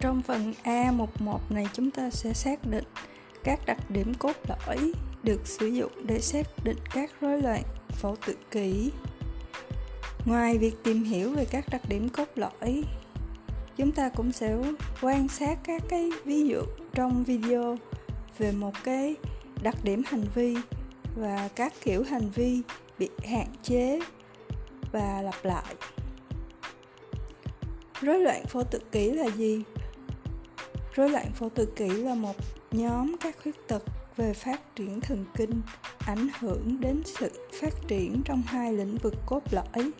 Trong phần A11 này chúng ta sẽ xác định các đặc điểm cốt lõi được sử dụng để xác định các rối loạn phẫu tự kỷ. Ngoài việc tìm hiểu về các đặc điểm cốt lõi, chúng ta cũng sẽ quan sát các cái ví dụ trong video về một cái đặc điểm hành vi và các kiểu hành vi bị hạn chế và lặp lại rối loạn phổ tự kỷ là gì rối loạn phổ tự kỷ là một nhóm các khuyết tật về phát triển thần kinh, ảnh hưởng đến sự phát triển trong hai lĩnh vực cốt lõi.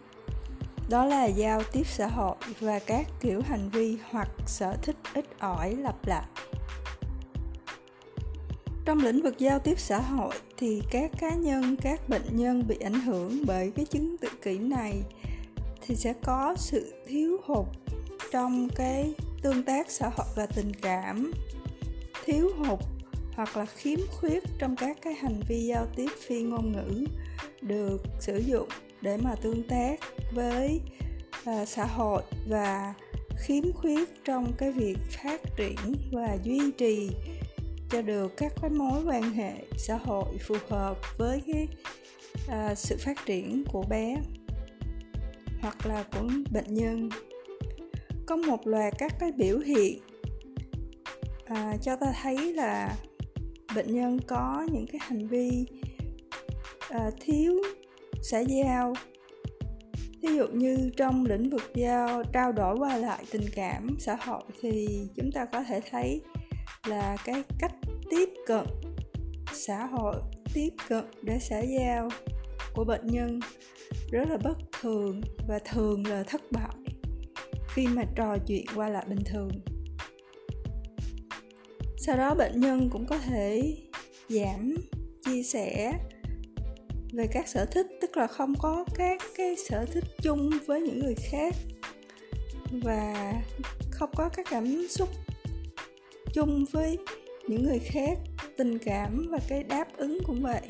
Đó là giao tiếp xã hội và các kiểu hành vi hoặc sở thích ít ỏi lặp lại. Trong lĩnh vực giao tiếp xã hội thì các cá nhân, các bệnh nhân bị ảnh hưởng bởi cái chứng tự kỷ này thì sẽ có sự thiếu hụt trong cái tương tác xã hội và tình cảm thiếu hụt hoặc là khiếm khuyết trong các cái hành vi giao tiếp phi ngôn ngữ được sử dụng để mà tương tác với uh, xã hội và khiếm khuyết trong cái việc phát triển và duy trì cho được các cái mối quan hệ xã hội phù hợp với cái uh, sự phát triển của bé hoặc là của bệnh nhân có một loạt các cái biểu hiện à, cho ta thấy là bệnh nhân có những cái hành vi à, thiếu xã giao. Ví dụ như trong lĩnh vực giao trao đổi qua lại tình cảm xã hội thì chúng ta có thể thấy là cái cách tiếp cận xã hội tiếp cận để xã giao của bệnh nhân rất là bất thường và thường là thất bại khi mà trò chuyện qua lại bình thường. Sau đó bệnh nhân cũng có thể giảm, chia sẻ về các sở thích, tức là không có các cái sở thích chung với những người khác và không có các cảm xúc chung với những người khác, tình cảm và cái đáp ứng cũng vậy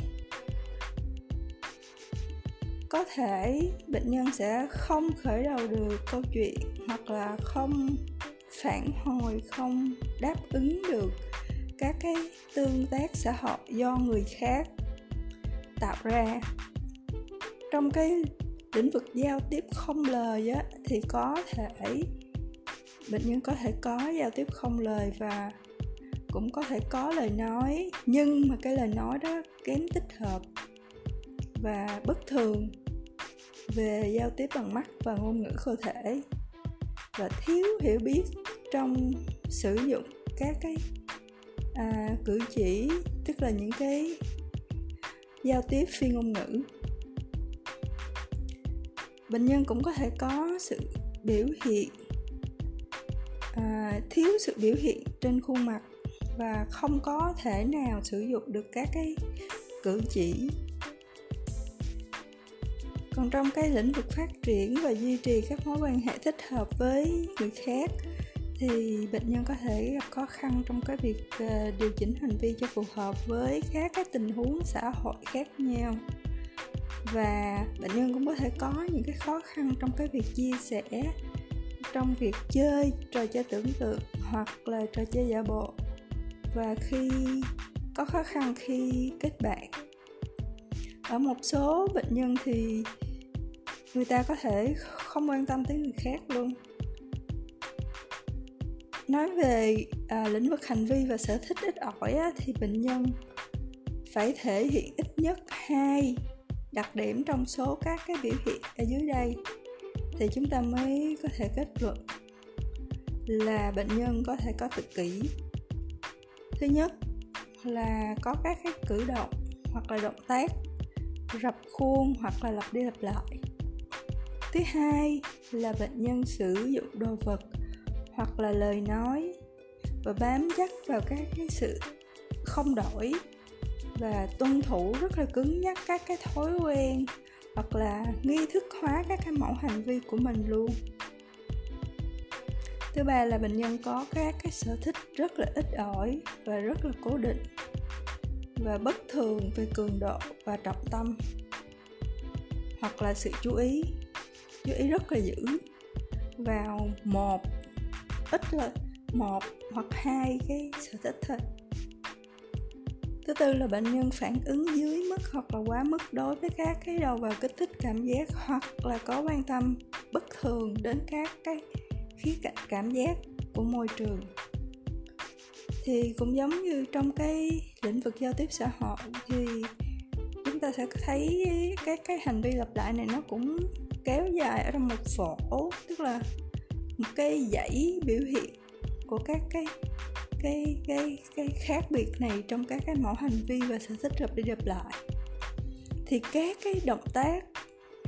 có thể bệnh nhân sẽ không khởi đầu được câu chuyện hoặc là không phản hồi không đáp ứng được các cái tương tác xã hội do người khác tạo ra. Trong cái lĩnh vực giao tiếp không lời á, thì có thể bệnh nhân có thể có giao tiếp không lời và cũng có thể có lời nói nhưng mà cái lời nói đó kém tích hợp và bất thường về giao tiếp bằng mắt và ngôn ngữ cơ thể và thiếu hiểu biết trong sử dụng các cái à, cử chỉ tức là những cái giao tiếp phi ngôn ngữ. Bệnh nhân cũng có thể có sự biểu hiện à, thiếu sự biểu hiện trên khuôn mặt và không có thể nào sử dụng được các cái cử chỉ còn trong cái lĩnh vực phát triển và duy trì các mối quan hệ thích hợp với người khác, thì bệnh nhân có thể gặp khó khăn trong cái việc ờ, điều chỉnh hành vi cho phù hợp với các cái tình huống xã hội khác nhau. Và bệnh nhân cũng có thể có những cái khó khăn trong cái việc chia sẻ, trong việc chơi trò chơi tưởng tượng hoặc là trò chơi giả bộ. Và khi có khó khăn khi kết bạn. Ở một số bệnh nhân thì người ta có thể không quan tâm tới người khác luôn. Nói về à, lĩnh vực hành vi và sở thích ít ỏi á, thì bệnh nhân phải thể hiện ít nhất hai đặc điểm trong số các cái biểu hiện ở dưới đây. Thì chúng ta mới có thể kết luận là bệnh nhân có thể có tự kỷ. Thứ nhất là có các cái cử động hoặc là động tác rập khuôn hoặc là lặp đi lặp lại thứ hai là bệnh nhân sử dụng đồ vật hoặc là lời nói và bám chắc vào các cái sự không đổi và tuân thủ rất là cứng nhắc các cái thói quen hoặc là nghi thức hóa các cái mẫu hành vi của mình luôn. Thứ ba là bệnh nhân có các cái sở thích rất là ít ỏi và rất là cố định và bất thường về cường độ và trọng tâm hoặc là sự chú ý chú ý rất là dữ. Vào một, ít là một hoặc hai cái sở thích thôi. Thứ tư là bệnh nhân phản ứng dưới mức hoặc là quá mức đối với các cái đầu vào kích thích cảm giác hoặc là có quan tâm bất thường đến các cái khía cạnh cảm giác của môi trường. Thì cũng giống như trong cái lĩnh vực giao tiếp xã hội thì chúng ta sẽ thấy các cái hành vi lặp lại này nó cũng kéo dài ở trong một phổ, tức là một cái dãy biểu hiện của các cái cái cái cái khác biệt này trong các cái mẫu hành vi và sở thích lặp đi lặp lại. Thì các cái động tác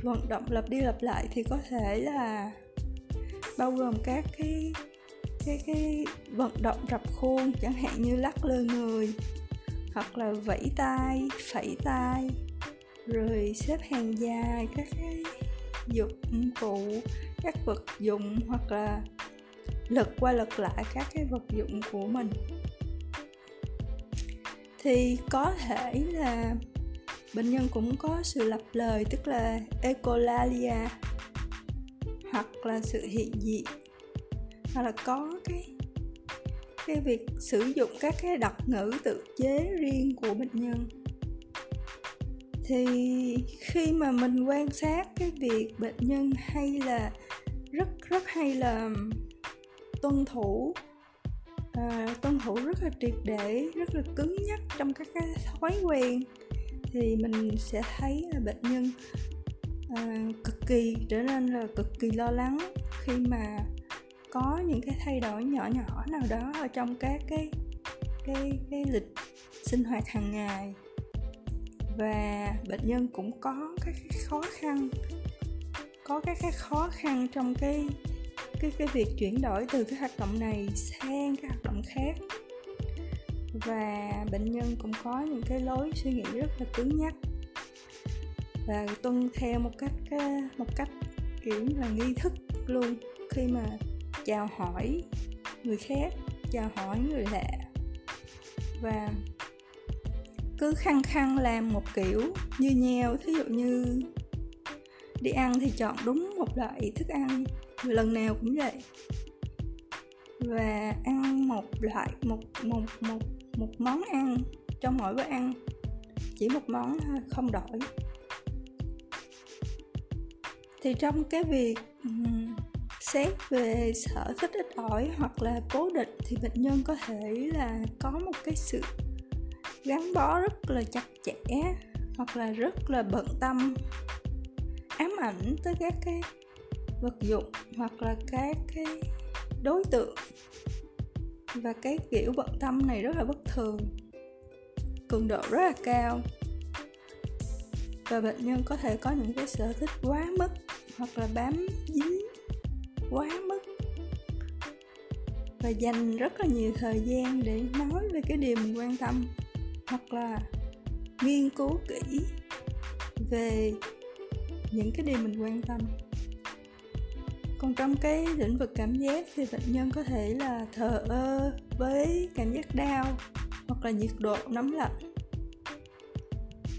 vận động lặp đi lặp lại thì có thể là bao gồm các cái cái cái vận động rập khuôn, chẳng hạn như lắc lư người, hoặc là vẫy tay, phẩy tay, rồi xếp hàng dài, các cái dụng cụ, các vật dụng hoặc là lật qua lật lại các cái vật dụng của mình. Thì có thể là bệnh nhân cũng có sự lặp lời, tức là echolalia hoặc là sự hiện diện, hoặc là có cái cái việc sử dụng các cái đặc ngữ tự chế riêng của bệnh nhân thì khi mà mình quan sát cái việc bệnh nhân hay là rất rất hay là tuân thủ à, tuân thủ rất là triệt để rất là cứng nhắc trong các cái thói quen thì mình sẽ thấy là bệnh nhân à, cực kỳ trở nên là cực kỳ lo lắng khi mà có những cái thay đổi nhỏ nhỏ nào đó ở trong các cái cái cái lịch sinh hoạt hàng ngày và bệnh nhân cũng có các cái khó khăn, có các cái khó khăn trong cái cái cái việc chuyển đổi từ cái hoạt động này sang cái hoạt động khác. Và bệnh nhân cũng có những cái lối suy nghĩ rất là cứng nhắc. Và tuân theo một cách ờ, một cách kiểu là nghi thức luôn. Khi mà chào hỏi người khác, chào hỏi người lạ. Và cứ khăng khăng làm một kiểu như nhau. Thí dụ như đi ăn thì chọn đúng một loại thức ăn lần nào cũng vậy. Và ăn một loại một một một một món ăn trong mỗi bữa ăn chỉ một món không đổi. Thì trong cái việc um, xét về sở thích ít ỏi hoặc là cố định thì bệnh nhân có thể là có một cái sự gắn bó rất là chặt chẽ hoặc là rất là bận tâm, ám ảnh tới các cái vật dụng hoặc là các cái đối tượng. Và cái kiểu bận tâm này rất là bất thường, cường độ rất là cao. Và bệnh nhân có thể có những cái sở thích quá mức hoặc là bám dính quá mức. Và dành rất là nhiều thời gian để nói về cái điều mình quan tâm hoặc là nghiên cứu kỹ về những cái điều mình quan tâm. Còn trong cái lĩnh vực cảm giác thì bệnh nhân có thể là thờ ơ với cảm giác đau hoặc là nhiệt độ nóng lạnh.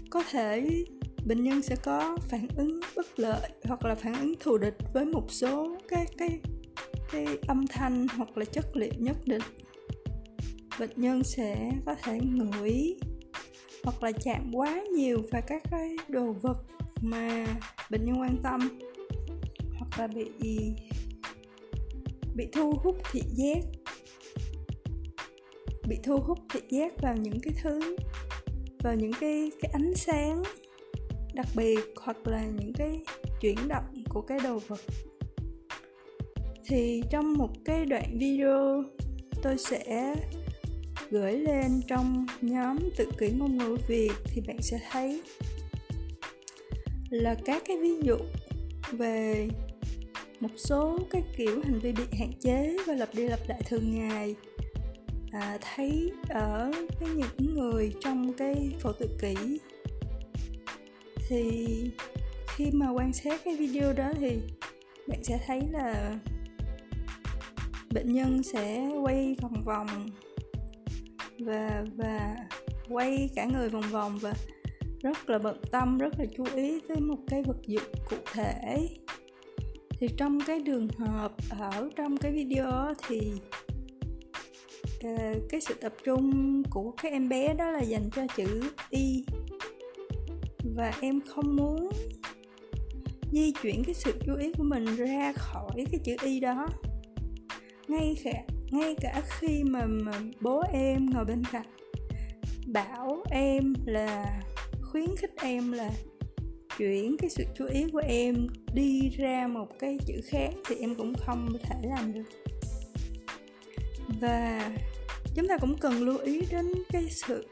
Có thể bệnh nhân sẽ có phản ứng bất lợi hoặc là phản ứng thù địch với một số các cái cái âm thanh hoặc là chất liệu nhất định. Bệnh nhân sẽ có thể ngửi hoặc là chạm quá nhiều vào các cái đồ vật mà bệnh nhân quan tâm. Hoặc là bị bị thu hút thị giác, bị thu hút thị giác vào những cái thứ, vào những cái cái ánh sáng đặc biệt hoặc là những cái chuyển động của cái đồ vật. Thì trong một cái đoạn video, tôi sẽ gửi lên trong nhóm tự kỷ ngôn ngữ Việt thì bạn sẽ thấy là các cái ví dụ về một số cái kiểu hành vi bị hạn chế và lặp đi lặp lại thường ngày à, thấy ở cái những người trong cái phẫu tự kỷ. Thì khi mà quan sát cái video đó thì bạn sẽ thấy là bệnh nhân sẽ quay vòng vòng và và quay cả người vòng vòng và rất là bận tâm, rất là chú ý tới một cái vật dụng cụ thể. Thì trong cái trường hợp, ở trong cái video thì ờ, cái sự tập trung của các em bé đó là dành cho chữ y. Và em không muốn di chuyển cái sự chú ý của mình ra khỏi cái chữ y đó. Ngay cả ngay cả khi mà, mà bố em ngồi bên cạnh bảo em là khuyến khích em là chuyển cái sự chú ý của em đi ra một cái chữ khác thì em cũng không thể làm được. Và chúng ta cũng cần lưu ý đến cái sự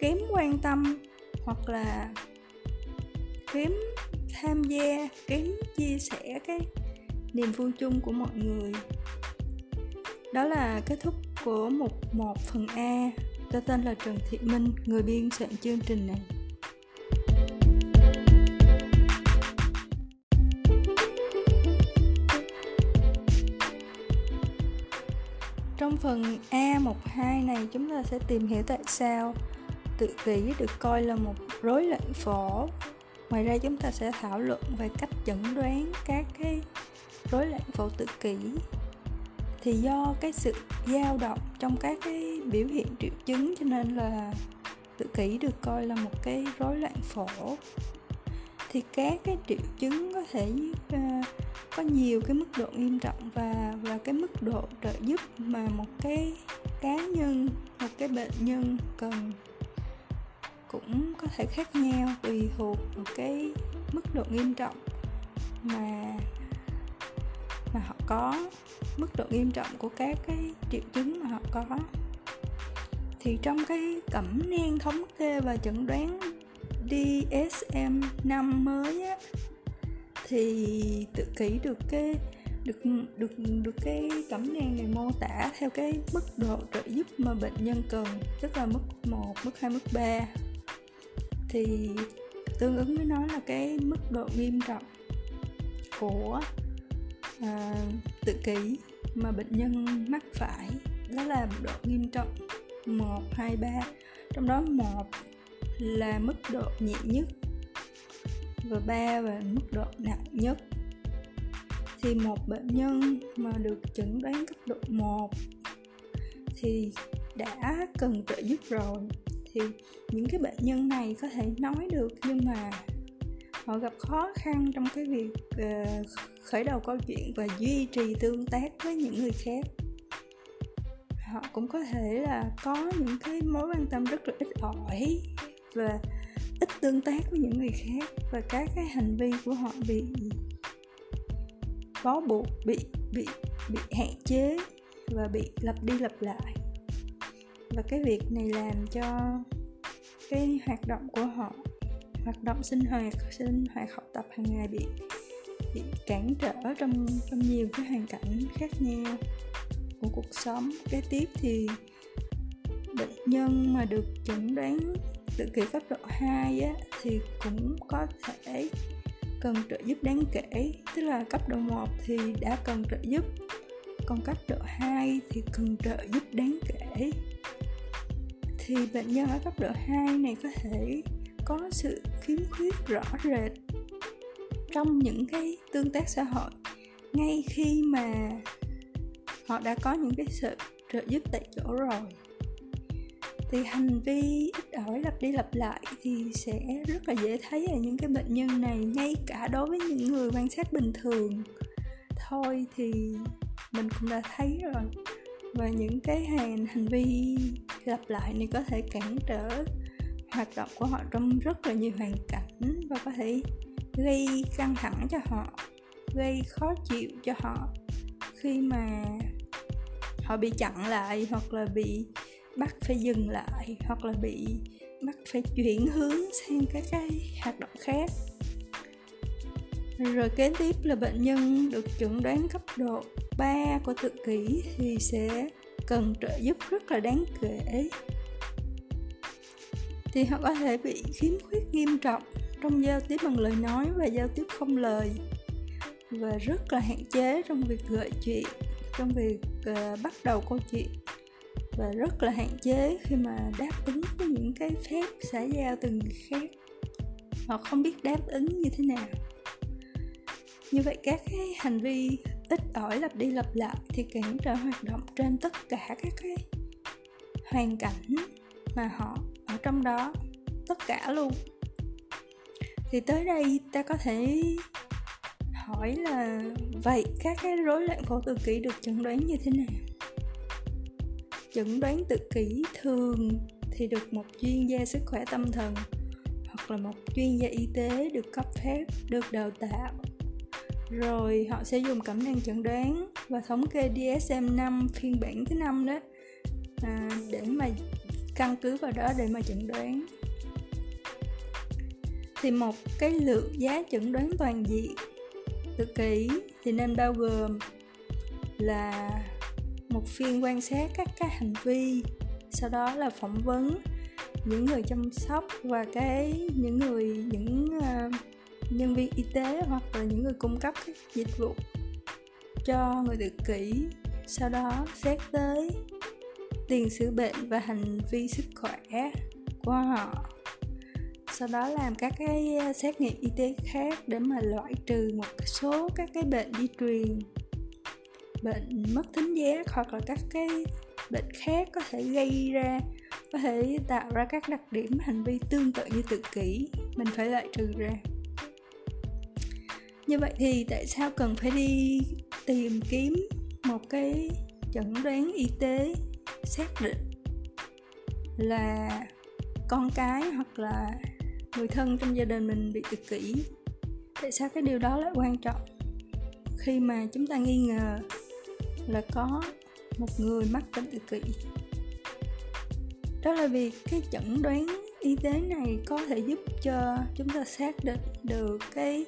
kém quan tâm hoặc là kém tham gia kém chia sẻ cái niềm vui chung của mọi người đó là kết thúc của một một phần A tôi tên là Trần Thị Minh, người biên soạn chương trình này Trong phần A12 này, chúng ta sẽ tìm hiểu tại sao tự kỷ được coi là một rối loạn phổ. Ngoài ra, chúng ta sẽ thảo luận về cách chẩn đoán các cái rối loạn phổ tự kỷ. Thì do cái sự dao động trong các cái biểu hiện triệu chứng cho nên là tự kỷ được coi là một cái rối loạn phổ. Thì các cái triệu chứng có thể uh, có nhiều cái mức độ nghiêm trọng và và cái mức độ trợ giúp mà một cái cá nhân một cái bệnh nhân cần cũng có thể khác nhau tùy thuộc vào cái mức độ nghiêm trọng mà mà họ có mức độ nghiêm trọng của các cái triệu chứng mà họ có. Thì trong cái cẩm nang thống kê và chẩn đoán DSM-5 mới á thì tự kỷ được cái được được được cái cẩm nang này mô tả theo cái mức độ trợ giúp mà bệnh nhân cần tức là mức 1, mức 2, mức 3 thì tương ứng với nó là cái mức độ nghiêm trọng của à, tự kỷ mà bệnh nhân mắc phải đó là độ nghiêm trọng 1, 2, 3 trong đó một là mức độ nhẹ nhất và ba là mức độ nặng nhất. Thì một bệnh nhân mà được chẩn đoán cấp độ 1 thì đã cần trợ giúp rồi. Thì những cái bệnh nhân này có thể nói được nhưng mà họ gặp khó khăn trong cái việc uh, khởi đầu câu chuyện và duy trì tương tác với những người khác. Họ cũng có thể là có những cái mối quan tâm rất là ít ỏi và ít tương tác với những người khác và các cái hành vi của họ bị bó buộc bị bị bị hạn chế và bị lặp đi lặp lại. Và cái việc này làm cho cái hoạt động của họ hoạt động sinh hoạt sinh hoạt học tập hàng ngày bị bị cản trở trong trong nhiều cái hoàn cảnh khác nhau của cuộc sống. Kế tiếp thì bệnh nhân mà được chẩn đoán tự kỷ cấp độ 2 á, thì cũng có thể cần trợ giúp đáng kể. Tức là cấp độ 1 thì đã cần trợ giúp còn cấp độ 2 thì cần trợ giúp đáng kể. Thì bệnh nhân ở cấp độ 2 này có thể có sự khiếm khuyết rõ rệt trong những cái tương tác xã hội. Ngay khi mà họ đã có những cái sự trợ giúp tại chỗ rồi, thì hành vi ít ỏi, lặp đi lặp lại thì sẽ rất là dễ thấy ở những cái bệnh nhân này, ngay cả đối với những người quan sát bình thường. Thôi thì mình cũng đã thấy rồi. Và những cái hành hành vi lặp lại này có thể cản trở hoạt động của họ trong rất là nhiều hoàn cảnh và có thể gây căng thẳng cho họ, gây khó chịu cho họ. Khi mà họ bị chặn lại hoặc là bị bắt phải dừng lại hoặc là bị bắt phải chuyển hướng sang các cái hoạt động khác. Rồi kế tiếp là bệnh nhân được chẩn đoán cấp độ 3 của tự kỷ thì sẽ cần trợ giúp rất là đáng kể thì họ có thể bị khiếm khuyết nghiêm trọng trong giao tiếp bằng lời nói và giao tiếp không lời. Và rất là hạn chế trong việc gợi chuyện trong việc uh, bắt đầu câu chuyện. Và rất là hạn chế khi mà đáp ứng với những cái phép xã giao từ người khác. Họ không biết đáp ứng như thế nào. Như vậy các cái hành vi ít ỏi lặp đi lặp lại thì cản trở hoạt động trên tất cả các cái hoàn cảnh mà họ trong đó tất cả luôn. Thì tới đây ta có thể hỏi là vậy các cái rối loạn phổ tự kỷ được chẩn đoán như thế nào? Chẩn đoán tự kỷ thường thì được một chuyên gia sức khỏe tâm thần hoặc là một chuyên gia y tế được cấp phép được đào tạo. Rồi họ sẽ dùng cảm năng chẩn đoán và thống kê DSM-5 phiên bản thứ năm đó à, để mà căn cứ vào đó để mà chẩn đoán. Thì một cái lượng giá chẩn đoán toàn diện tự kỷ thì nên bao gồm là một phiên quan sát các cái hành vi sau đó là phỏng vấn những người chăm sóc và cái những người những uh, nhân viên y tế hoặc là những người cung cấp các dịch vụ cho người tự kỷ. Sau đó xét tới tiền sử bệnh và hành vi sức khỏe của họ. Sau đó làm các cái ờ, xét nghiệm y tế khác để mà loại trừ một số các cái bệnh di truyền. Bệnh mất thính giác hoặc là các cái bệnh khác có thể gây ra, có thể tạo ra các đặc điểm hành vi tương tự như tự kỷ, mình phải loại trừ ra. Như vậy thì tại sao cần phải đi tìm kiếm một cái chẩn đoán y tế xác định là con cái hoặc là người thân trong gia đình mình bị tự kỷ tại sao cái điều đó lại quan trọng? Khi mà chúng ta nghi ngờ là có một người mắc bệnh tự kỷ đó là vì cái chẩn đoán y tế này có thể giúp cho chúng ta xác định được cái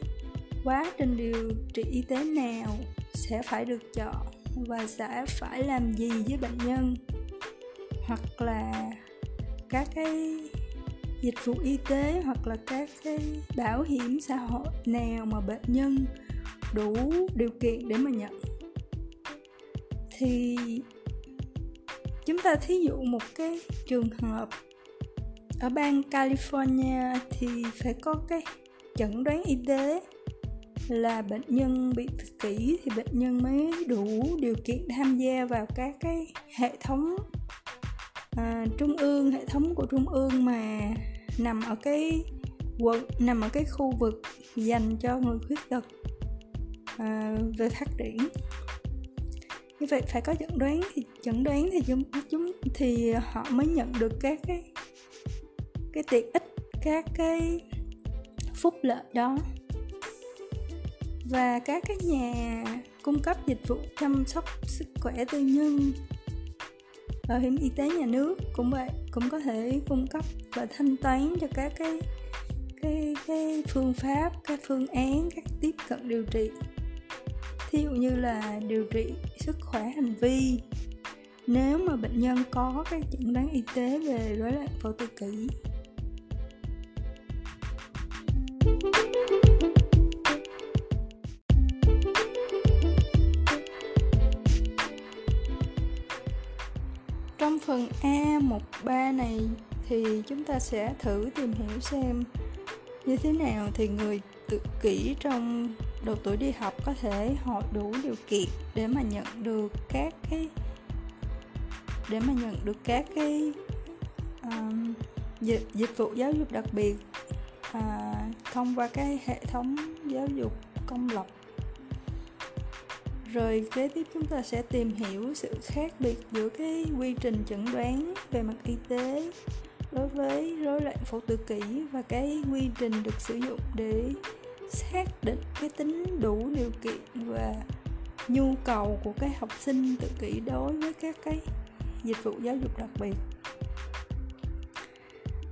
quá trình điều trị y tế nào sẽ phải được chọn và sẽ phải làm gì với bệnh nhân hoặc là các cái dịch vụ y tế hoặc là các cái bảo hiểm xã hội nào mà bệnh nhân đủ điều kiện để mà nhận. Thì chúng ta thí dụ một cái trường hợp ở bang California thì phải có cái chẩn đoán y tế là bệnh nhân bị tự kỷ thì bệnh nhân mới đủ điều kiện tham gia vào các cái hệ thống à, trung ương hệ thống của trung ương mà nằm ở cái quận nằm ở cái khu vực dành cho người khuyết tật à, về phát triển. Như vậy phải có chẩn đoán thì chẩn đoán thì chúng chúng thì họ mới nhận được các cái cái tiện ích các cái phúc lợi đó. Và các cái nhà cung cấp dịch vụ chăm sóc sức khỏe tư nhân bảo hiểm y tế nhà nước cũng vậy, cũng có thể cung cấp và thanh toán cho các cái cái cái phương pháp, các phương án, các tiếp cận điều trị. Thí dụ như là điều trị sức khỏe hành vi. Nếu mà bệnh nhân có cái chẩn đoán y tế về rối loạn phổ tự kỷ phần A13 này thì chúng ta sẽ thử tìm hiểu xem như thế nào thì người tự kỷ trong độ tuổi đi học có thể họ đủ điều kiện để mà nhận được các cái để mà nhận được các cái um, dịch, dịch vụ giáo dục đặc biệt uh, thông qua cái hệ thống giáo dục công lập rồi kế tiếp chúng ta sẽ tìm hiểu sự khác biệt giữa cái quy trình chẩn đoán về mặt y tế đối với rối loạn phổ tự kỷ và cái quy trình được sử dụng để xác định cái tính đủ điều kiện và nhu cầu của cái học sinh tự kỷ đối với các cái dịch vụ giáo dục đặc biệt.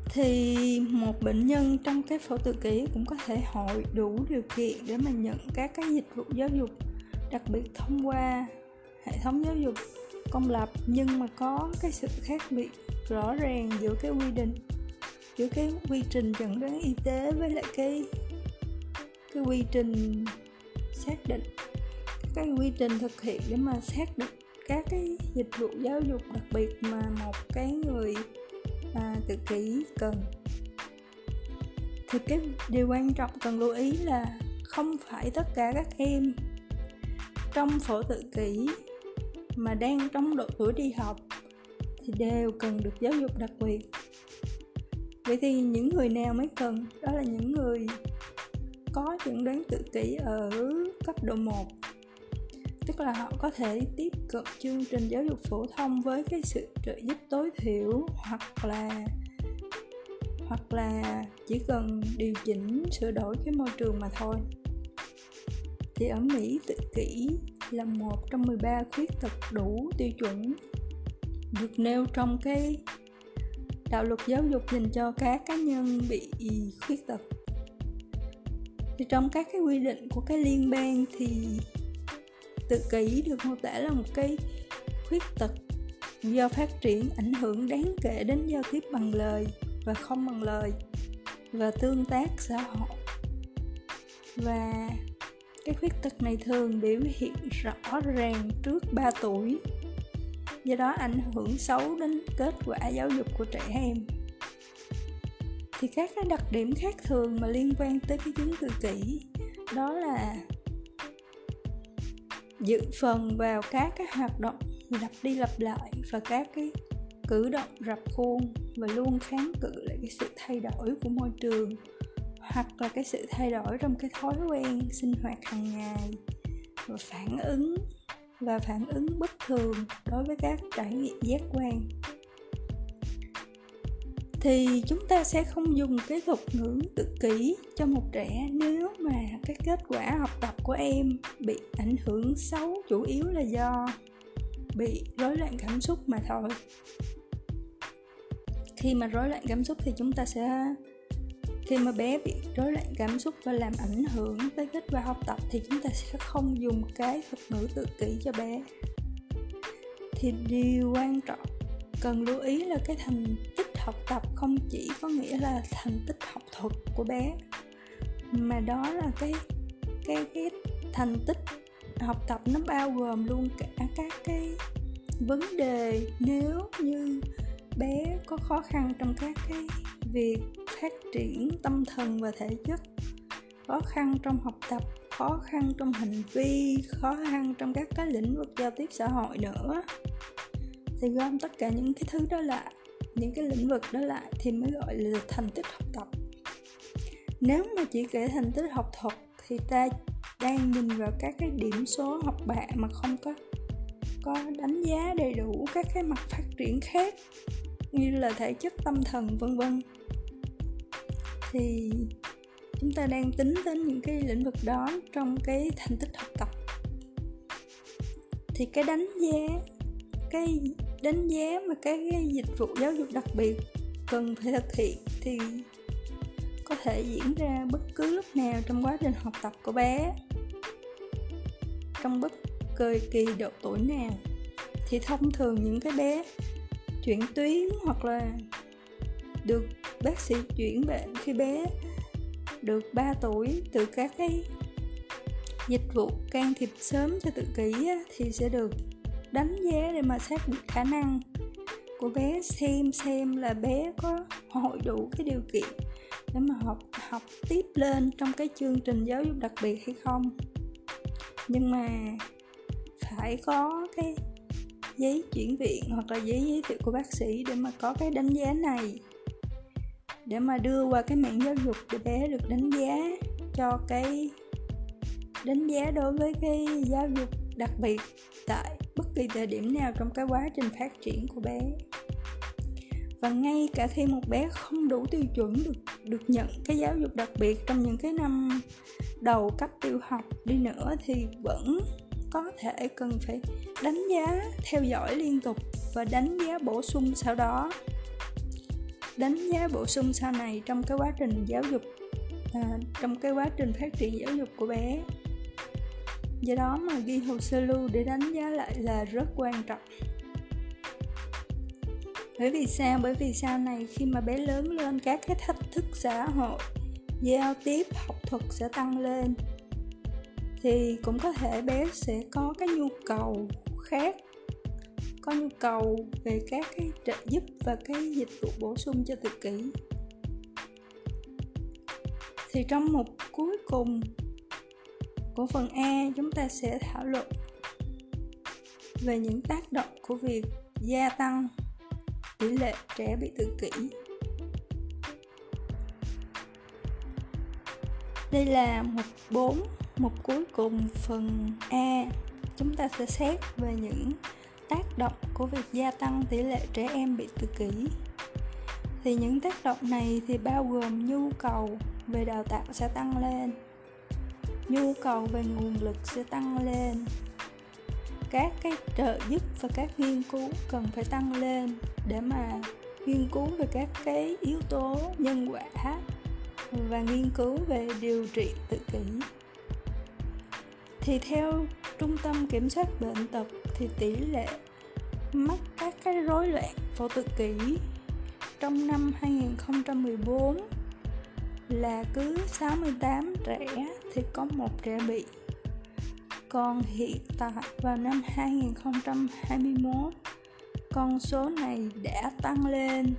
Thì một bệnh nhân trong cái phẫu tự kỷ cũng có thể hội đủ điều kiện để mà nhận các cái dịch vụ giáo dục đặc biệt thông qua hệ thống giáo dục công lập nhưng mà có cái sự khác biệt rõ ràng giữa cái quy định giữa cái quy trình chẩn đoán y tế với lại cái cái quy trình xác định cái quy trình thực hiện để mà xác định các cái dịch vụ giáo dục đặc biệt mà một cái người à, tự kỷ cần. Thì cái điều quan trọng cần lưu ý là không phải tất cả các em trong phổ tự kỷ mà đang trong độ tuổi đi học thì đều cần được giáo dục đặc biệt. Vậy thì những người nào mới cần? Đó là những người có chẩn đoán tự kỷ ở cấp độ 1 tức là họ có thể tiếp cận chương trình giáo dục phổ thông với cái sự trợ giúp tối thiểu hoặc là hoặc là chỉ cần điều chỉnh, sửa đổi cái môi trường mà thôi thì ở Mỹ tự kỷ là một trong 13 khuyết tật đủ tiêu chuẩn được nêu trong cái đạo luật giáo dục dành cho các cá nhân bị khuyết tật. Thì trong các cái quy định của cái liên bang thì tự kỷ được mô tả là một cái khuyết tật do phát triển ảnh hưởng đáng kể đến giao tiếp bằng lời và không bằng lời và tương tác xã hội. Và cái khuyết tật này thường biểu hiện rõ ràng trước 3 tuổi, do đó ảnh hưởng xấu đến kết quả giáo dục của trẻ em. Thì các cái đặc điểm khác thường mà liên quan tới cái chứng tự kỷ đó là dự phần vào các cái hoạt động lặp đi lặp lại và các cái cử động rập khuôn và luôn kháng cự lại cái sự thay đổi của môi trường hoặc là cái sự thay đổi trong cái thói quen sinh hoạt hàng ngày và phản ứng và phản ứng bất thường đối với các trải nghiệm giác quan. Thì chúng ta sẽ không dùng cái thuật ngữ tự kỷ cho một trẻ nếu mà cái kết quả học tập của em bị ảnh hưởng xấu chủ yếu là do bị rối loạn cảm xúc mà thôi. Khi mà rối loạn cảm xúc thì chúng ta sẽ khi mà bé bị rối loạn cảm xúc và làm ảnh hưởng tới kết quả học tập thì chúng ta sẽ không dùng cái thuật ngữ tự kỷ cho bé. Thì điều quan trọng, cần lưu ý là cái thành tích học tập không chỉ có nghĩa là thành tích học thuật của bé, mà đó là cái cái cái thành tích học tập nó bao gồm luôn cả các cái vấn đề nếu như bé có khó khăn trong các cái việc phát triển tâm thần và thể chất. Khó khăn trong học tập, khó khăn trong hành vi, khó khăn trong các cái lĩnh vực giao tiếp xã hội nữa. Thì gom tất cả những cái thứ đó lại, những cái lĩnh vực đó lại thì mới gọi là thành tích học tập. Nếu mà chỉ kể thành tích học thuật thì ta đang nhìn vào các cái điểm số học bạ mà không có có đánh giá đầy đủ các cái mặt phát triển khác như là thể chất tâm thần vân vân. Thì chúng ta đang tính đến những cái lĩnh vực đó trong cái thành tích học tập. Thì cái đánh giá cái đánh giá mà cái, cái dịch vụ giáo dục đặc biệt cần phải thực hiện thì có thể diễn ra bất cứ lúc nào trong quá trình học tập của bé. Trong bất cơ kỳ độ tuổi nào thì thông thường những cái bé chuyển tuyến hoặc là được bác sĩ chuyển bệnh khi bé được 3 tuổi từ các cái dịch vụ can thiệp sớm cho tự kỷ thì sẽ được đánh giá để mà xác định khả năng của bé, xem xem là bé có hội đủ cái điều kiện để mà học học tiếp lên trong cái chương trình giáo dục đặc biệt hay không. Nhưng mà phải có cái giấy chuyển viện hoặc là giấy giới thiệu của bác sĩ để mà có cái đánh giá này. Để mà đưa qua cái mạng giáo dục để bé được đánh giá cho cái đánh giá đối với cái giáo dục đặc biệt tại bất kỳ thời điểm nào trong cái quá trình phát triển của bé. Và ngay cả khi một bé không đủ tiêu chuẩn được được nhận cái giáo dục đặc biệt trong những cái năm đầu cấp tiểu học đi nữa thì vẫn có thể cần phải đánh giá theo dõi liên tục và đánh giá bổ sung sau đó. Đánh giá bổ sung sau này trong cái quá trình giáo dục à, trong cái quá trình phát triển giáo dục của bé. Do đó mà ghi hồ sơ lưu để đánh giá lại là rất quan trọng. Bởi vì sao? Bởi vì sau này khi mà bé lớn lên các cái thách thức xã hội giao tiếp học thuật sẽ tăng lên thì cũng có thể bé sẽ có cái nhu cầu khác, có nhu cầu về các cái trợ giúp và cái dịch vụ bổ sung cho tự kỷ. Thì trong một cuối cùng của phần A, chúng ta sẽ thảo luận về những tác động của việc gia tăng tỷ lệ trẻ bị tự kỷ. Đây là một bốn Mục cuối cùng phần A. Chúng ta sẽ xét về những tác động của việc gia tăng tỷ lệ trẻ em bị tự kỷ. Thì những tác động này thì bao gồm nhu cầu về đào tạo sẽ tăng lên, nhu cầu về nguồn lực sẽ tăng lên, các cái trợ giúp và các nghiên cứu cần phải tăng lên để mà nghiên cứu về các cái yếu tố nhân quả và nghiên cứu về điều trị tự kỷ thì theo trung tâm kiểm soát bệnh tật thì tỷ lệ mắc các cái rối loạn phổ tự kỷ trong năm 2014 là cứ 68 trẻ thì có một trẻ bị. Còn hiện tại, vào năm 2021 con số này đã tăng lên.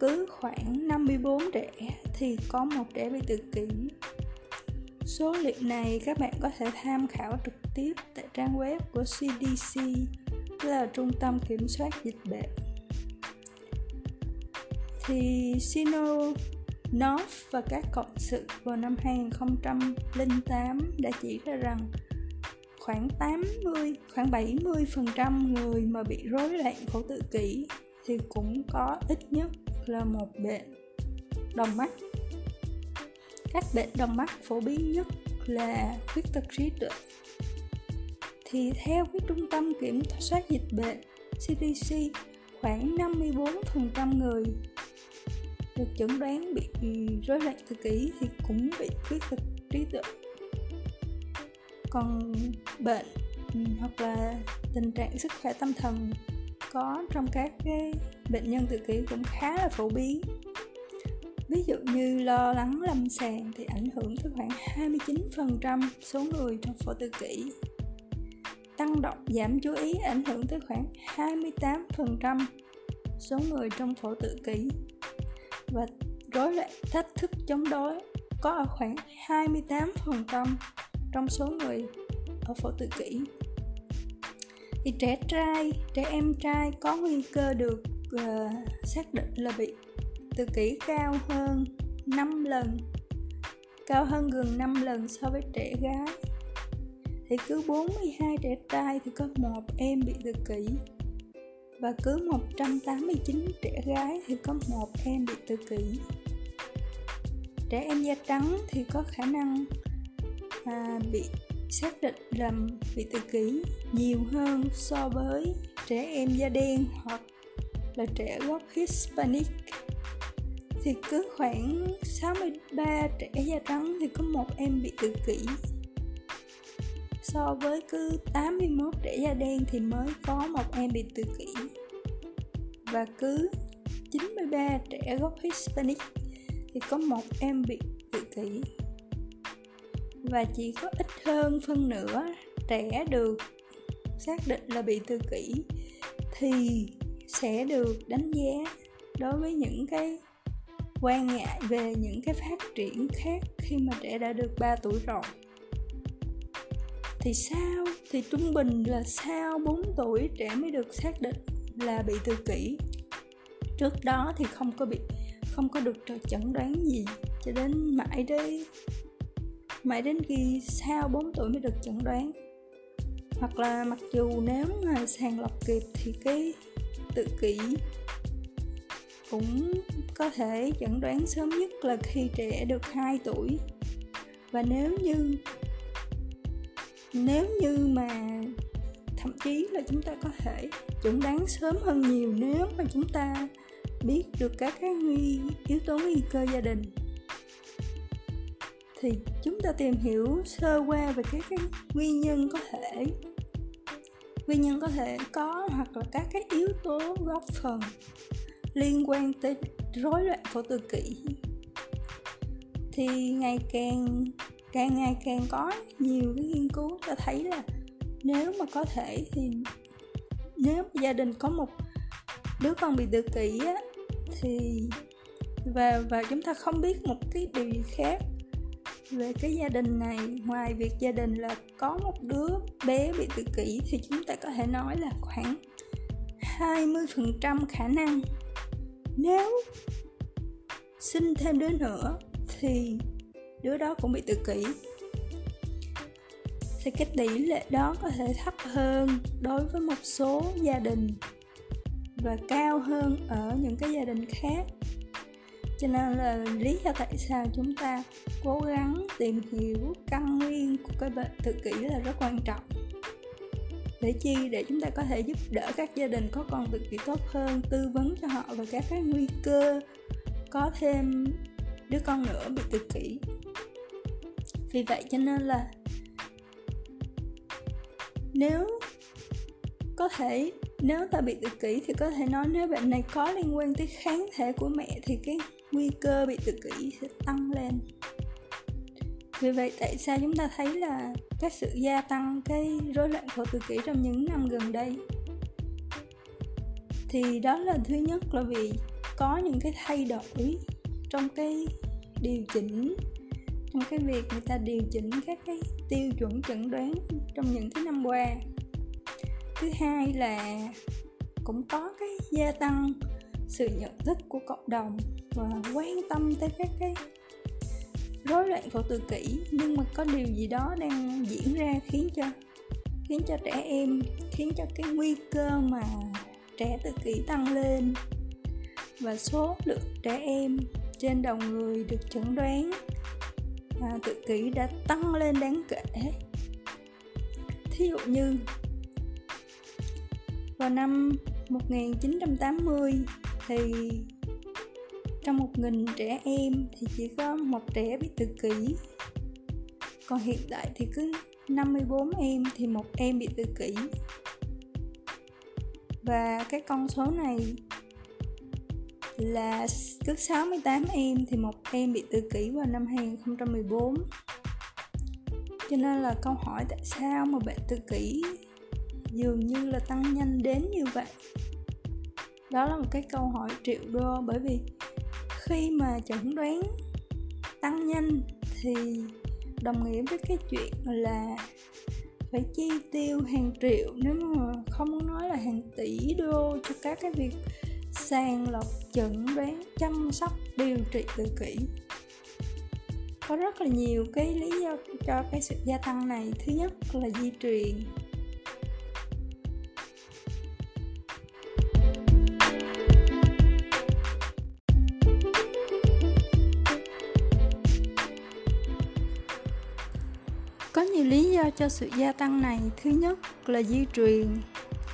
Cứ khoảng 54 trẻ thì có một trẻ bị tự kỷ số liệu này các bạn có thể tham khảo trực tiếp tại trang web của CDC là Trung tâm Kiểm soát Dịch bệnh. Thì Sino North và các cộng sự vào năm 2008 đã chỉ ra rằng khoảng 80 khoảng 70 phần trăm người mà bị rối loạn phổ tự kỷ thì cũng có ít nhất là một bệnh. Đồng mắt các bệnh đồng mắt phổ biến nhất là khuyết tật trí tuệ. Thì theo cái trung tâm kiểm soát dịch bệnh CDC khoảng 54% người được chẩn đoán bị rối loạn tự kỷ thì cũng bị khuyết tật trí tuệ. Còn bệnh ừ, hoặc là tình trạng sức khỏe tâm thần có trong các cái bệnh nhân tự kỷ cũng khá là phổ biến ví dụ như lo lắng lâm sàng thì ảnh hưởng tới khoảng 29% số người trong phổ tự kỷ. Tăng động giảm chú ý ảnh hưởng tới khoảng 28% số người trong phổ tự kỷ. Và rối loạn thách thức chống đối có ở khoảng 28% trong số người ở phổ tự kỷ. Thì trẻ trai trẻ em trai có nguy cơ được uh, xác định là bị tự kỷ cao hơn 5 lần cao hơn gần 5 lần so với trẻ gái. Thì cứ 42 trẻ trai thì có một em bị tự kỷ. Và cứ 189 trẻ gái thì có một em bị tự kỷ. Trẻ em da trắng thì có khả năng à, bị xác định là bị tự kỷ nhiều hơn so với trẻ em da đen hoặc là trẻ gốc Hispanic thì cứ khoảng 63 trẻ da trắng thì có một em bị tự kỷ. So với cứ 81 trẻ da đen thì mới có một em bị tự kỷ. Và cứ 93 trẻ gốc Hispanic thì có một em bị tự kỷ. Và chỉ có ít hơn phân nửa trẻ được xác định là bị tự kỷ thì sẽ được đánh giá đối với những cái quan ngại về những cái phát triển khác khi mà trẻ đã được 3 tuổi rồi. Thì sao? Thì trung bình là sau 4 tuổi trẻ mới được xác định là bị tự kỷ. Trước đó thì không có bị, không có được chẩn đoán gì cho đến mãi đến mãi đến khi sau 4 tuổi mới được chẩn đoán. Hoặc là mặc dù nếu mà sàng lọc kịp thì cái tự kỷ cũng có thể chẩn đoán sớm nhất là khi trẻ được 2 tuổi. Và nếu như nếu như mà thậm chí là chúng ta có thể chẩn đoán sớm hơn nhiều nếu mà chúng ta biết được các cái nguy, yếu tố nguy cơ gia đình, thì chúng ta tìm hiểu sơ qua về các cái nguyên nhân có thể, nguyên nhân có thể có hoặc là các cái yếu tố góp phần liên quan tới rối loạn phổ tự kỷ thì ngày càng càng ngày càng có nhiều cái nghiên cứu cho thấy là nếu mà có thể thì nếu gia đình có một đứa con bị tự kỷ á, thì và và chúng ta không biết một cái điều gì khác về cái gia đình này. Ngoài việc gia đình là có một đứa bé bị tự kỷ thì chúng ta có thể nói là khoảng 20% khả năng nếu sinh thêm đứa nữa thì đứa đó cũng bị tự kỷ. Thì cái tỷ lệ đó có thể thấp hơn đối với một số gia đình và cao hơn ở những cái gia đình khác. Cho nên là lý do tại sao chúng ta cố gắng tìm hiểu căn nguyên của cái bệnh tự kỷ là rất quan trọng để chi? Để chúng ta có thể giúp đỡ các gia đình có con tự kỷ tốt hơn, tư vấn cho họ về các cái nguy cơ. Có thêm đứa con nữa, bị tự kỷ. Vì vậy cho nên là nếu có thể, nếu ta bị tự kỷ thì có thể nói nếu bệnh này có liên quan tới kháng thể của mẹ thì cái nguy cơ bị tự kỷ sẽ tăng lên vì vậy, tại sao chúng ta thấy là cái sự gia tăng cái rối loạn thổ tự kỷ trong những năm gần đây? Thì đó là thứ nhất là vì có những cái thay đổi trong cái điều chỉnh, trong cái việc người ta điều chỉnh các cái tiêu chuẩn chẩn đoán trong những cái năm qua. Thứ hai là cũng có cái gia tăng sự nhận thức của cộng đồng và quan tâm tới các cái rối loạn phổ tự kỷ. Nhưng mà có điều gì đó đang diễn ra khiến cho khiến cho trẻ em khiến cho cái nguy cơ mà trẻ tự kỷ tăng lên. Và số lượng trẻ em trên đầu người được chẩn đoán à, tự kỷ đã tăng lên đáng kể. Thí dụ như vào năm 1980 thì trong một nghìn trẻ em thì chỉ có một trẻ bị tự kỷ. Còn hiện tại thì cứ 54 em thì một em bị tự kỷ. Và cái con số này là cứ 68 em thì một em bị tự kỷ vào năm 2014 cho nên là câu hỏi tại sao mà bệnh tự kỷ dường như là tăng nhanh đến như vậy? Đó là một cái câu hỏi triệu đô bởi vì khi mà chẩn đoán tăng nhanh thì đồng nghĩa với cái chuyện là phải chi tiêu hàng triệu. Nếu mà không nói là hàng tỷ đô cho các cái việc sàng lọc chẩn đoán, chăm sóc, điều trị tự kỷ. Có rất là nhiều cái lý do cho cái sự gia tăng này. Thứ nhất là di truyền. Có nhiều lý do cho sự gia tăng này. Thứ nhất là di truyền.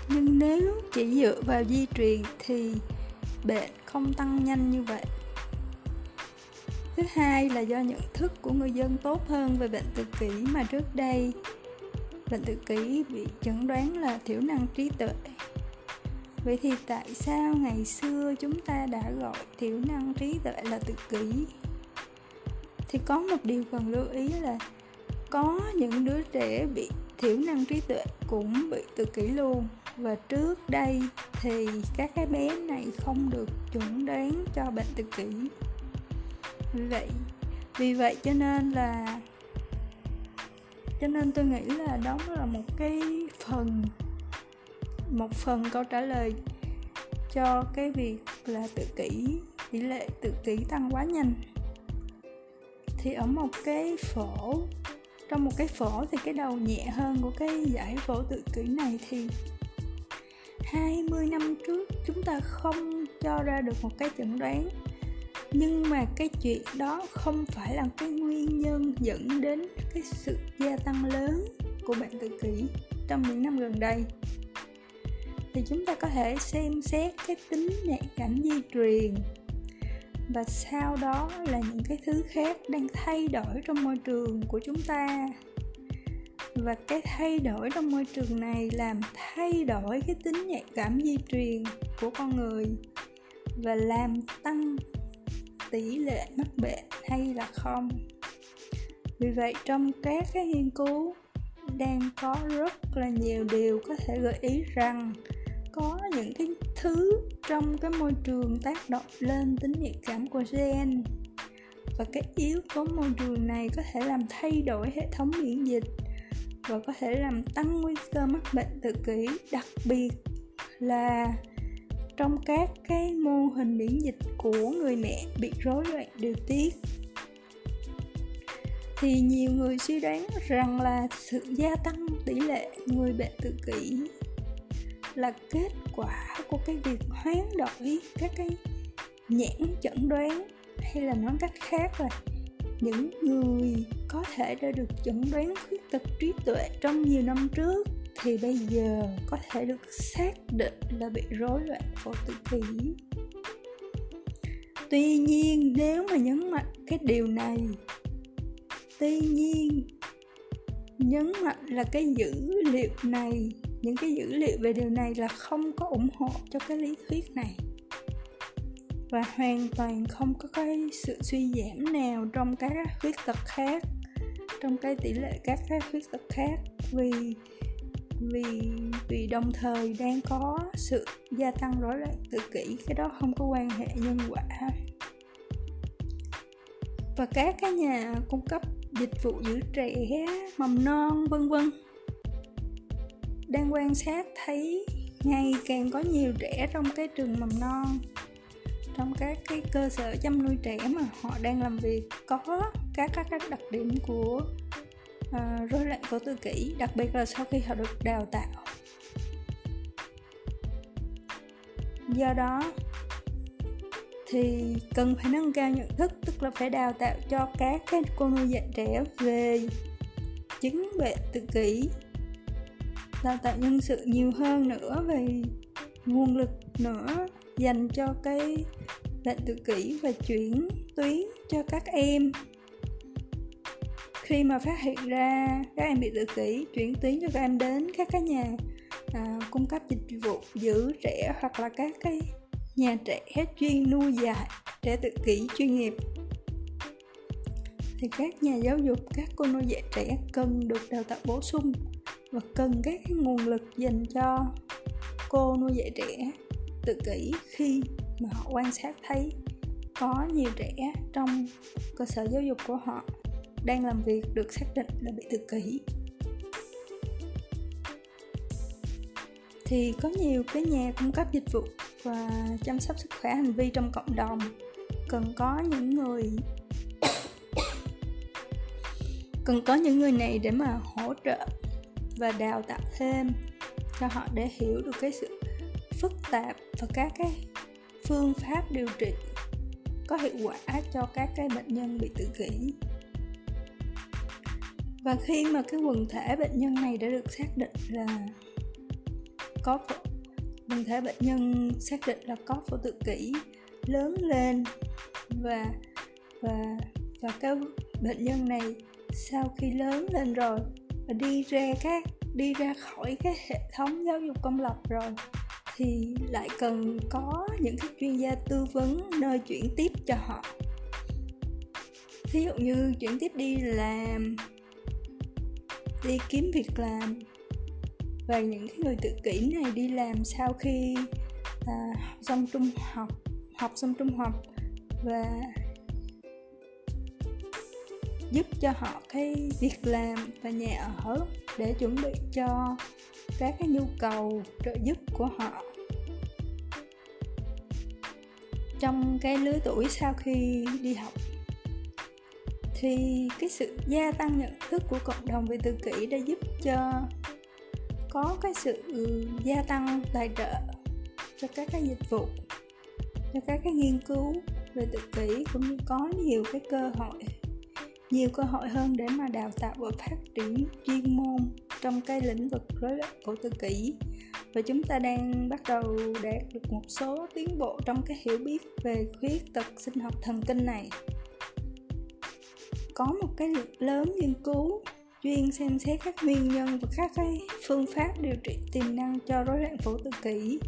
Nhưng nếu chỉ dựa vào di truyền thì bệnh không tăng nhanh như vậy. Thứ hai là do nhận thức của người dân tốt hơn về bệnh tự kỷ mà trước đây bệnh tự kỷ bị chẩn đoán là thiểu năng trí tuệ. Vậy thì tại sao ngày xưa chúng ta đã gọi thiểu năng trí tuệ là tự kỷ? Thì có một điều cần lưu ý là có những đứa trẻ bị thiểu năng trí tuệ cũng bị tự kỷ luôn. Và trước đây thì các cái bé này không được chuẩn đoán cho bệnh tự kỷ. Vì vậy vì vậy cho nên là, cho nên tôi nghĩ là đó là một cái phần, một phần câu trả lời cho cái việc là tự kỷ, tỷ lệ tự kỷ tăng quá nhanh. Thì ở một cái phổ trong một cái phổ thì cái đầu nhẹ hơn của cái giải phổ tự kỷ này thì 20 năm trước chúng ta không cho ra được một cái chẩn đoán. Nhưng mà cái chuyện đó không phải là cái nguyên nhân dẫn đến cái sự gia tăng lớn của bệnh tự kỷ trong những năm gần đây. Thì chúng ta có thể xem xét cái tính nhạy cảm di truyền và sau đó là những cái thứ khác đang thay đổi trong môi trường của chúng ta. Và cái thay đổi trong môi trường này làm thay đổi cái tính nhạy cảm di truyền của con người và làm tăng tỷ lệ mắc bệnh hay là không. Vì vậy, trong các cái nghiên cứu đang có rất là nhiều điều có thể gợi ý rằng có những cái thứ trong cái môi trường tác động lên tính nhạy cảm của gen. Và cái yếu tố môi trường này có thể làm thay đổi hệ thống miễn dịch và có thể làm tăng nguy cơ mắc bệnh tự kỷ, đặc biệt là trong các cái mô hình miễn dịch của người mẹ bị rối loạn điều tiết. Thì nhiều người suy đoán rằng là sự gia tăng tỷ lệ người bệnh tự kỷ là kết quả của cái việc hoán đổi các cái nhãn chẩn đoán. Hay là nói cách khác là những người có thể đã được chẩn đoán khuyết tật trí tuệ trong nhiều năm trước thì bây giờ có thể được xác định là bị rối loạn phổ tự kỷ. Tuy nhiên, nếu mà nhấn mạnh cái điều này, tuy nhiên nhấn mạnh là cái dữ liệu này những cái dữ liệu về điều này là không có ủng hộ cho cái lý thuyết này. Và hoàn toàn không có cái sự suy giảm nào trong các khuyết tật khác, trong cái tỷ lệ các cái khuyết tật khác. Vì vì vì đồng thời đang có sự gia tăng rối loạn tự kỷ cái đó không có quan hệ nhân quả. Và các cái nhà cung cấp dịch vụ giữ trẻ, mầm non, vân vân đang quan sát thấy ngày càng có nhiều trẻ trong cái trường mầm non trong các cái cơ sở chăm nuôi trẻ mà họ đang làm việc. Có các các, các đặc điểm của uh, rối loạn của tự kỷ đặc biệt là sau khi họ được đào tạo. Do đó thì cần phải nâng cao nhận thức tức là phải đào tạo cho các cái cô nuôi dạy trẻ về chứng bệnh tự kỷ đào tạo nhân sự nhiều hơn nữa về nguồn lực nữa dành cho cái bệnh tự kỷ và chuyển tuyến cho các em. Khi mà phát hiện ra các em bị tự kỷ chuyển tuyến cho các em đến các cái nhà à, cung cấp dịch vụ giữ trẻ hoặc là các cái nhà trẻ chuyên nuôi dạy trẻ tự kỷ chuyên nghiệp. Thì các nhà giáo dục các cô nuôi dạy trẻ cần được đào tạo bổ sung và cần các nguồn lực dành cho cô nuôi dạy trẻ tự kỷ khi mà họ quan sát thấy có nhiều trẻ trong cơ sở giáo dục của họ đang làm việc được xác định là bị tự kỷ. Thì có nhiều cái nhà cung cấp dịch vụ và chăm sóc sức khỏe hành vi trong cộng đồng. Cần có những người cần có những người này để mà hỗ trợ và đào tạo thêm cho họ để hiểu được cái sự phức tạp và các cái phương pháp điều trị có hiệu quả cho các cái bệnh nhân bị tự kỷ. Và khi mà cái quần thể bệnh nhân này đã được xác định là có quần thể bệnh nhân xác định là có phổ tự kỷ lớn lên và và và cái bệnh nhân này sau khi lớn lên rồi và đi ra các đi ra khỏi cái hệ thống giáo dục công lập rồi thì lại cần có những cái chuyên gia tư vấn nơi chuyển tiếp cho họ. Thí dụ như chuyển tiếp đi làm đi kiếm việc làm và những cái người tự kỷ này đi làm sau khi à, học xong trung học học xong trung học và giúp cho họ cái việc làm và nhà ở để chuẩn bị cho các cái nhu cầu trợ giúp của họ. Trong cái lứa tuổi sau khi đi học, thì cái sự gia tăng nhận thức của cộng đồng về tự kỷ đã giúp cho có cái sự gia tăng tài trợ cho các cái dịch vụ, cho các cái nghiên cứu về tự kỷ, cũng như có nhiều cái cơ hội nhiều cơ hội hơn để mà đào tạo và phát triển chuyên môn trong cái lĩnh vực rối loạn cổ tự kỷ. Và chúng ta đang bắt đầu đạt được một số tiến bộ trong cái hiểu biết về khuyết tật sinh học thần kinh này. Có một cái lượng lớn nghiên cứu chuyên xem xét các nguyên nhân và các cái phương pháp điều trị tiềm năng cho rối loạn phổ tự kỷ.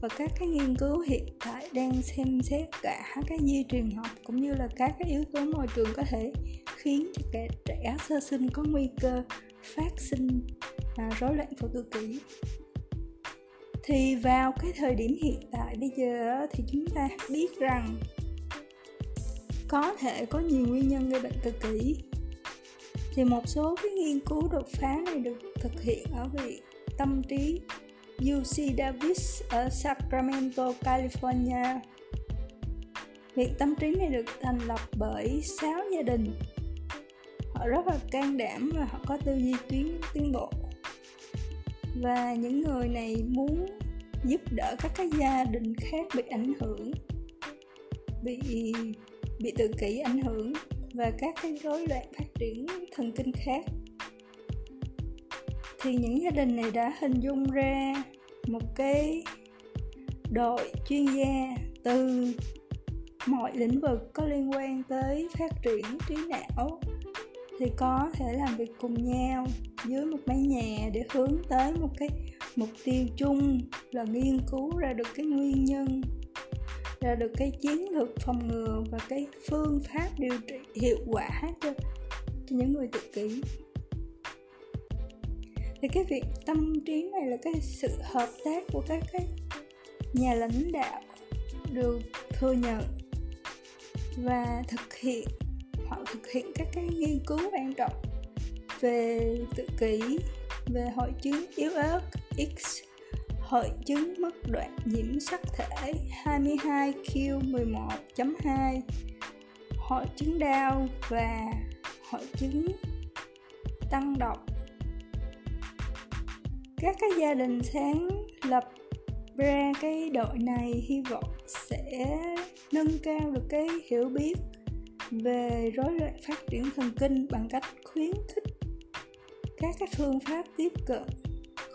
Và các cái nghiên cứu hiện tại đang xem xét cả cái di truyền học cũng như là các cái yếu tố môi trường có thể khiến cho kẻ trẻ sơ sinh có nguy cơ phát sinh à, rối loạn phổ tự kỷ thì vào cái thời điểm hiện tại bây giờ thì chúng ta biết rằng có thể có nhiều nguyên nhân gây bệnh tự kỷ thì một số cái nghiên cứu đột phá này được thực hiện ở viện tâm trí UC Davis ở Sacramento, California. Viện tâm trí này được thành lập bởi 6 gia đình. Họ rất là can đảm và họ có tư duy tiến tiến bộ. Và những người này muốn giúp đỡ các cái gia đình khác bị ảnh hưởng, bị bị tự kỷ ảnh hưởng và các cái rối loạn phát triển thần kinh khác thì những gia đình này đã hình dung ra một cái đội chuyên gia từ mọi lĩnh vực có liên quan tới phát triển trí não thì có thể làm việc cùng nhau dưới một mái nhà để hướng tới một cái mục tiêu chung là nghiên cứu ra được cái nguyên nhân, ra được cái chiến lược phòng ngừa và cái phương pháp điều trị hiệu quả cho cho những người tự kỷ thì cái việc tâm trí này là cái sự hợp tác của các cái nhà lãnh đạo được thừa nhận và thực hiện họ thực hiện các cái nghiên cứu quan trọng về tự kỷ, về hội chứng yếu ớt X, hội chứng mất đoạn nhiễm sắc thể 22Q11.2 hội chứng đau và hội chứng tăng độc. Các cái gia đình sáng lập ra cái đội này hy vọng sẽ nâng cao được cái hiểu biết về rối loạn phát triển thần kinh bằng cách khuyến khích các cái phương pháp tiếp cận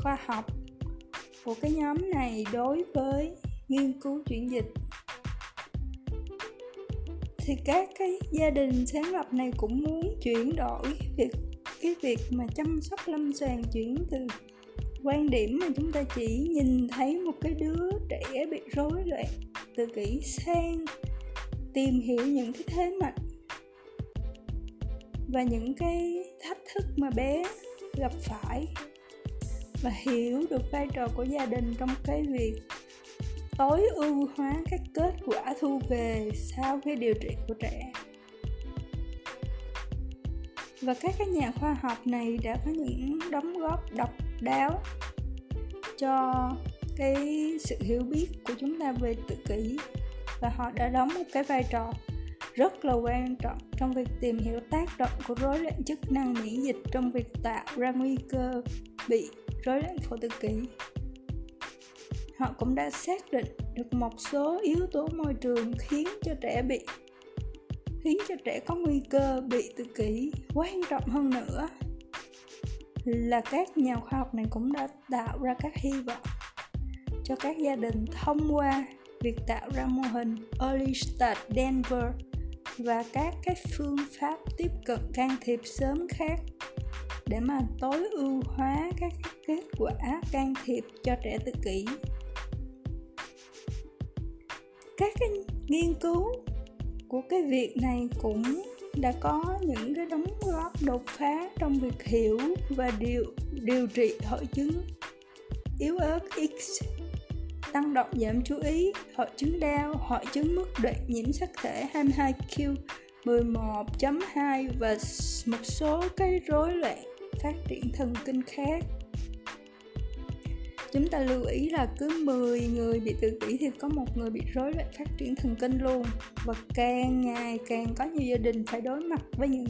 khoa học. Của cái nhóm này đối với nghiên cứu chuyển dịch. Thì các cái gia đình sáng lập này cũng muốn chuyển đổi việc, cái việc mà chăm sóc lâm sàng chuyển từ quan điểm mà chúng ta chỉ nhìn thấy một cái đứa trẻ bị rối loạn tự kỷ sang tìm hiểu những cái thế mạnh và những cái thách thức mà bé gặp phải và hiểu được vai trò của gia đình trong cái việc tối ưu hóa các kết quả thu về sau khi điều trị của trẻ. Và các cái nhà khoa học này đã có những đóng góp độc đáo cho cái sự hiểu biết của chúng ta về tự kỷ và họ đã đóng một cái vai trò rất là quan trọng trong việc tìm hiểu tác động của rối loạn chức năng miễn dịch trong việc tạo ra nguy cơ bị rối loạn phổ tự kỷ họ cũng đã xác định được một số yếu tố môi trường khiến cho trẻ bị, khiến cho trẻ có nguy cơ bị tự kỷ. Quan trọng hơn nữa là các nhà khoa học này cũng đã tạo ra các hy vọng cho các gia đình thông qua việc tạo ra mô hình Early Start Denver và các cái phương pháp tiếp cận can thiệp sớm khác để mà tối ưu hóa các kết quả can thiệp cho trẻ tự kỷ. Các cái nghiên cứu của cái việc này cũng đã có những cái đóng góp đột phá trong việc hiểu và điều điều trị hội chứng yếu ớt X tăng động giảm chú ý, hội chứng đau, hội chứng mất độ nhiễm sắc thể 22Q 11.2 và một số cái rối loạn phát triển thần kinh khác. Chúng ta lưu ý là cứ 10 người bị tự kỷ thì có một người bị rối loạn phát triển thần kinh luôn và càng ngày càng có nhiều gia đình phải đối mặt với những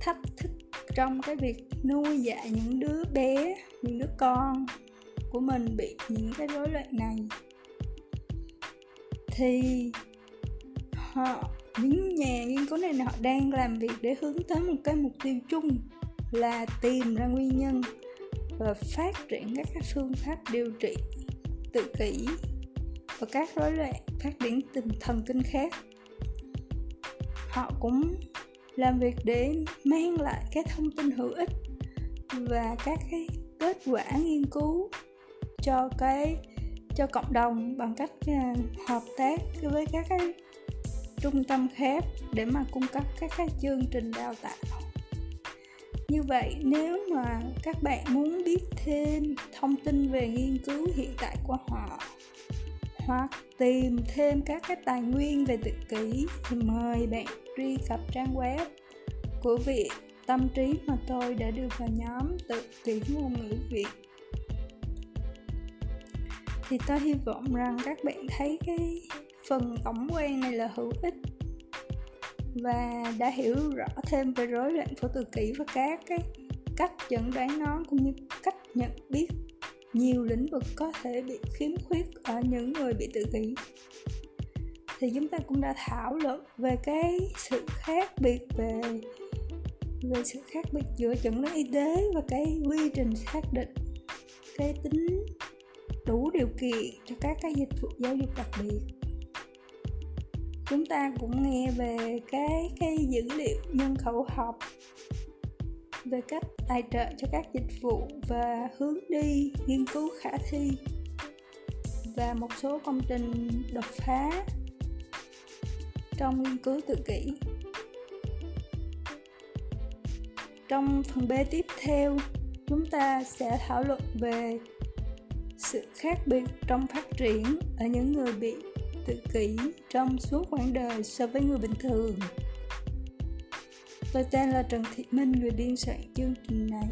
thách thức trong cái việc nuôi dạy những đứa bé, những đứa con của mình bị những cái rối loạn này, thì họ, những nhà nghiên cứu này họ đang làm việc để hướng tới một cái mục tiêu chung là tìm ra nguyên nhân và phát triển các cái phương pháp điều trị tự kỷ và các rối loạn phát triển tinh thần kinh khác. Họ cũng làm việc để mang lại các thông tin hữu ích và các cái kết quả nghiên cứu cho cái, cho cộng đồng bằng cách à, hợp tác với các cái trung tâm khác để mà cung cấp các cái chương trình đào tạo. Như vậy, nếu mà các bạn muốn biết thêm thông tin về nghiên cứu hiện tại của họ, hoặc tìm thêm các cái tài nguyên về tự kỷ, thì mời bạn truy cập trang web của viện tâm trí mà tôi đã đưa vào nhóm tự kỷ ngôn ngữ Việt thì tôi hy vọng rằng các bạn thấy cái phần tổng quan này là hữu ích và đã hiểu rõ thêm về rối loạn phổ tự kỷ và các cái cách chẩn đoán nó cũng như cách nhận biết nhiều lĩnh vực có thể bị khiếm khuyết ở những người bị tự kỷ. Thì chúng ta cũng đã thảo luận về cái sự khác biệt về về sự khác biệt giữa chẩn đoán y tế và cái quy trình xác định cái tính đủ điều kiện cho các cái dịch vụ giáo dục đặc biệt. Chúng ta cũng nghe về cái cái dữ liệu nhân khẩu học về cách tài trợ cho các dịch vụ và hướng đi nghiên cứu khả thi và một số công trình đột phá trong nghiên cứu tự kỷ. Trong phần b tiếp theo, chúng ta sẽ thảo luận về sự khác biệt trong phát triển ở những người bị tự kỷ trong suốt quãng đời so với người bình thường. Tôi tên là trần thị minh, người biên soạn chương trình này.